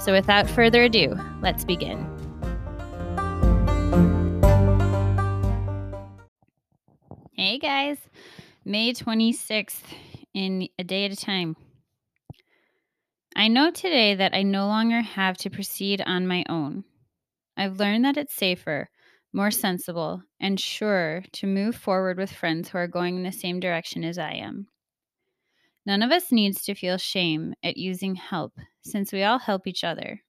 So without further ado, let's begin. Hey guys, May 26th in a day at a time. I know today that I no longer have to proceed on my own. I've learned that it's safer, more sensible, and surer to move forward with friends who are going in the same direction as I am. None of us needs to feel shame at using help since we all help each other.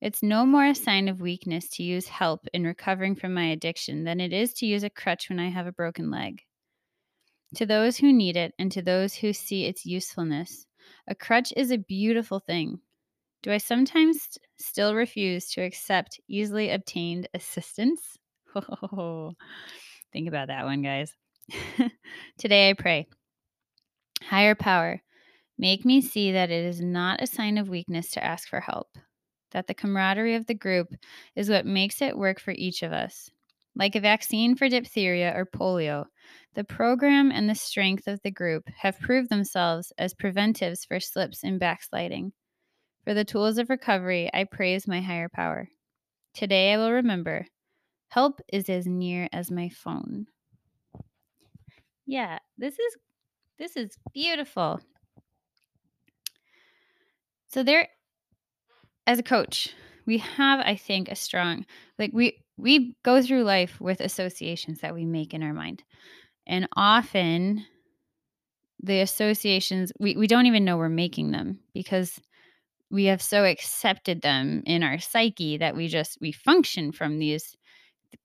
It's no more a sign of weakness to use help in recovering from my addiction than it is to use a crutch when I have a broken leg. To those who need it and to those who see its usefulness, a crutch is a beautiful thing. Do I sometimes still refuse to accept easily obtained assistance? Think about that one, guys. Today I pray. Higher power, make me see that it is not a sign of weakness to ask for help, that the camaraderie of the group is what makes it work for each of us. Like a vaccine for diphtheria or polio, the program and the strength of the group have proved themselves as preventives for slips and backsliding. For the tools of recovery, I praise my higher power. Today I will remember help is as near as my phone. Yeah, this is this is beautiful. So there as a coach, we have I think a strong like we we go through life with associations that we make in our mind. And often the associations we, we don't even know we're making them because we have so accepted them in our psyche that we just we function from these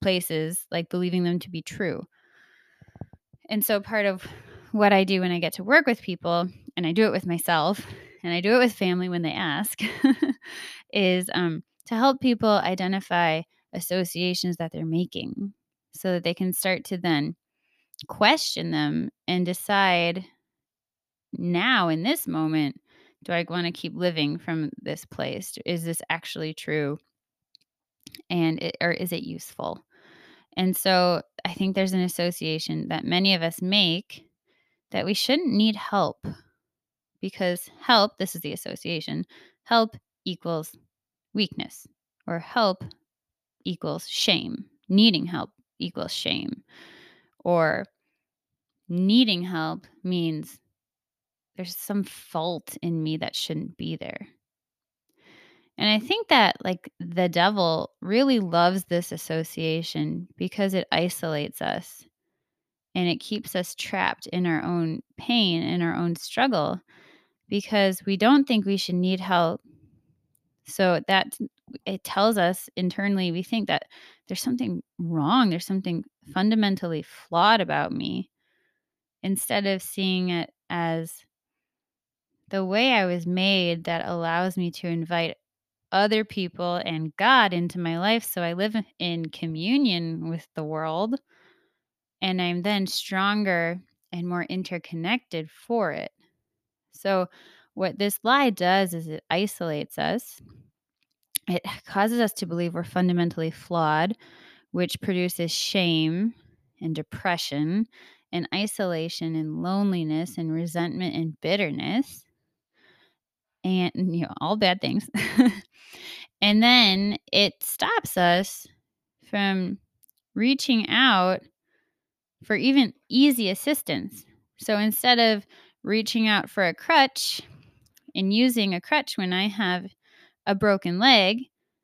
places like believing them to be true. And so part of what I do when I get to work with people, and I do it with myself, and I do it with family when they ask, is um, to help people identify associations that they're making so that they can start to then question them and decide now in this moment do I want to keep living from this place? Is this actually true? And it, or is it useful? And so I think there's an association that many of us make that we shouldn't need help because help, this is the association, help equals weakness, or help equals shame. Needing help equals shame. Or needing help means there's some fault in me that shouldn't be there. And I think that like the devil really loves this association because it isolates us and it keeps us trapped in our own pain and our own struggle because we don't think we should need help. So that it tells us internally we think that there's something wrong, there's something fundamentally flawed about me instead of seeing it as the way I was made that allows me to invite other people and God into my life. So I live in communion with the world and I'm then stronger and more interconnected for it. So, what this lie does is it isolates us. It causes us to believe we're fundamentally flawed, which produces shame and depression and isolation and loneliness and resentment and bitterness and you know all bad things and then it stops us from reaching out for even easy assistance so instead of reaching out for a crutch and using a crutch when i have a broken leg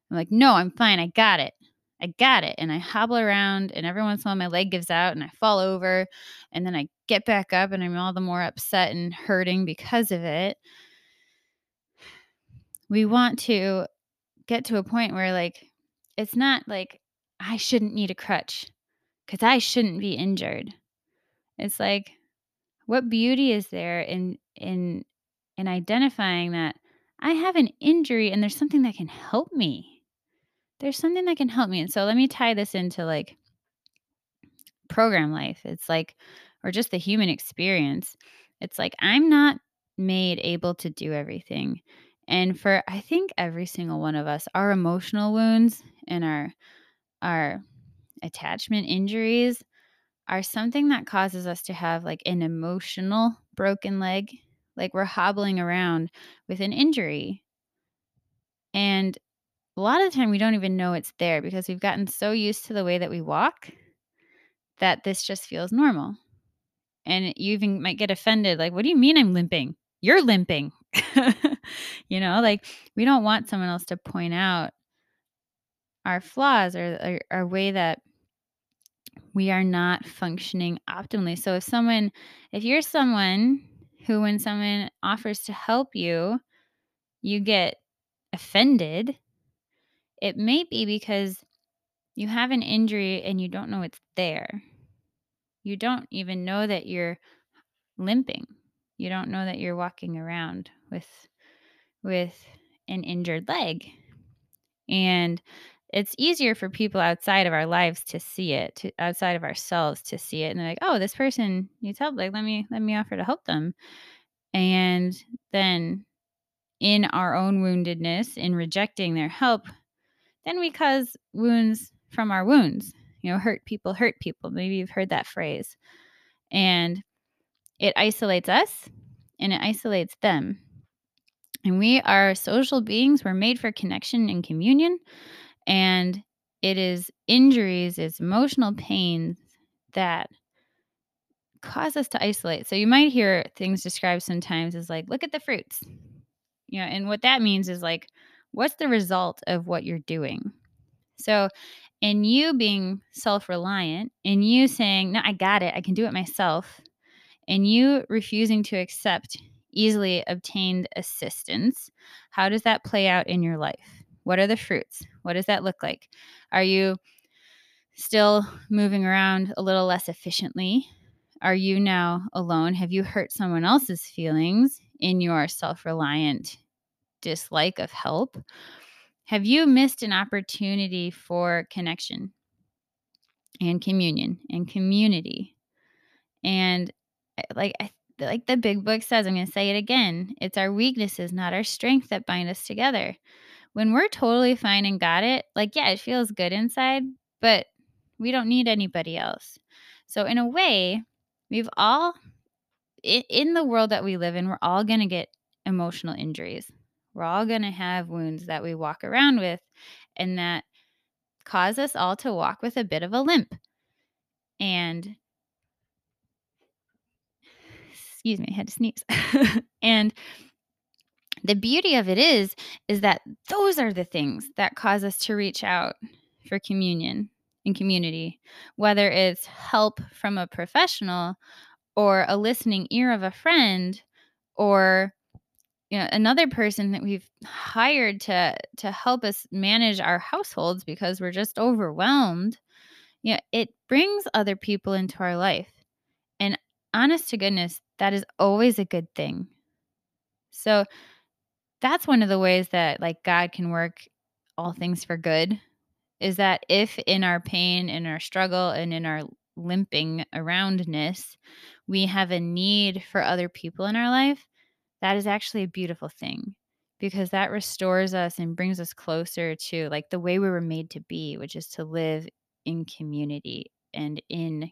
i'm like no i'm fine i got it I got it. And I hobble around, and every once in a while, my leg gives out and I fall over. And then I get back up, and I'm all the more upset and hurting because of it. We want to get to a point where, like, it's not like I shouldn't need a crutch because I shouldn't be injured. It's like, what beauty is there in in in identifying that I have an injury and there's something that can help me. There's something that can help me. And so let me tie this into like program life. It's like or just the human experience. It's like I'm not made able to do everything. And for I think every single one of us, our emotional wounds and our our attachment injuries are something that causes us to have like an emotional broken leg, like we're hobbling around with an injury. And a lot of the time we don't even know it's there because we've gotten so used to the way that we walk that this just feels normal. And you even might get offended like, what do you mean I'm limping? You're limping. you know, like we don't want someone else to point out our flaws or, our way that we are not functioning optimally. So if someone, if you're someone who, when someone offers to help you, you get offended, it may be because you have an injury and you don't know it's there. You don't even know that you're limping. You don't know that you're walking around with with an injured leg. And it's easier for people outside of our lives to see it, to, outside of ourselves to see it, and they're like, "Oh, this person needs help. Like, let me let me offer to help them." And then, in our own woundedness, in rejecting their help, then we cause wounds from our wounds. You know, hurt people hurt people. Maybe you've heard that phrase, and it isolates us, and it isolates them. And we are social beings. We're made for connection and communion. And it is injuries, it's emotional pains that cause us to isolate. So you might hear things described sometimes as like, look at the fruits. You know, and what that means is like, what's the result of what you're doing? So, in you being self reliant, in you saying, no, I got it, I can do it myself, and you refusing to accept easily obtained assistance, how does that play out in your life? What are the fruits? What does that look like? Are you still moving around a little less efficiently? Are you now alone? Have you hurt someone else's feelings in your self reliant dislike of help? Have you missed an opportunity for connection and communion and community? And eh, like I like the big book says, I'm going to say it again. It's our weaknesses, not our strength that bind us together when we're totally fine and got it, like, yeah, it feels good inside, but we don't need anybody else. So, in a way, we've all, in the world that we live in, we're all going to get emotional injuries. We're all going to have wounds that we walk around with and that cause us all to walk with a bit of a limp. And, excuse me, I had to sneeze. and, the beauty of it is is that those are the things that cause us to reach out for communion and community whether it's help from a professional or a listening ear of a friend or you know another person that we've hired to to help us manage our households because we're just overwhelmed you know it brings other people into our life. And honest to goodness that is always a good thing. So that's one of the ways that like God can work all things for good is that if in our pain, in our struggle, and in our limping aroundness, we have a need for other people in our life, that is actually a beautiful thing because that restores us and brings us closer to like the way we were made to be, which is to live in community and in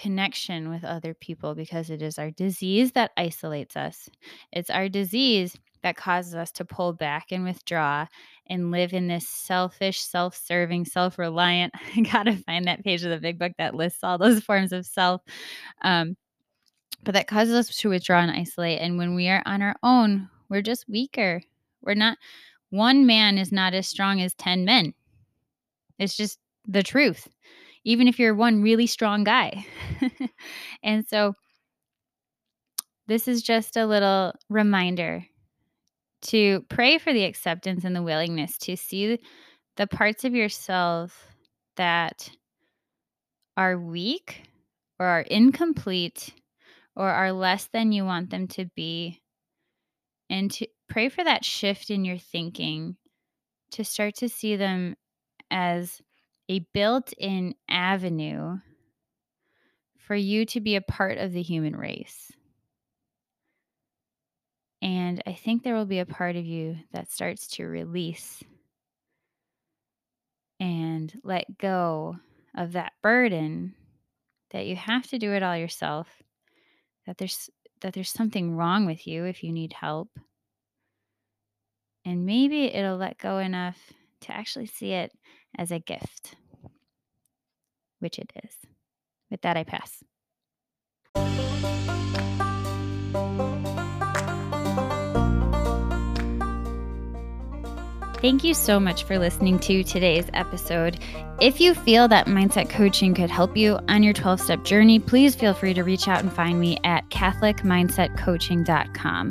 connection with other people because it is our disease that isolates us. It's our disease that causes us to pull back and withdraw and live in this selfish, self serving, self reliant. I gotta find that page of the big book that lists all those forms of self. Um, but that causes us to withdraw and isolate. And when we are on our own, we're just weaker. We're not, one man is not as strong as 10 men. It's just the truth, even if you're one really strong guy. and so, this is just a little reminder to pray for the acceptance and the willingness to see the parts of yourself that are weak or are incomplete or are less than you want them to be. And to pray for that shift in your thinking to start to see them as a built in avenue for you to be a part of the human race. And I think there will be a part of you that starts to release and let go of that burden that you have to do it all yourself, that there's that there's something wrong with you if you need help. And maybe it'll let go enough to actually see it as a gift, which it is. With that, I pass. Thank you so much for listening to today's episode. If you feel that mindset coaching could help you on your 12 step journey, please feel free to reach out and find me at CatholicMindsetCoaching.com.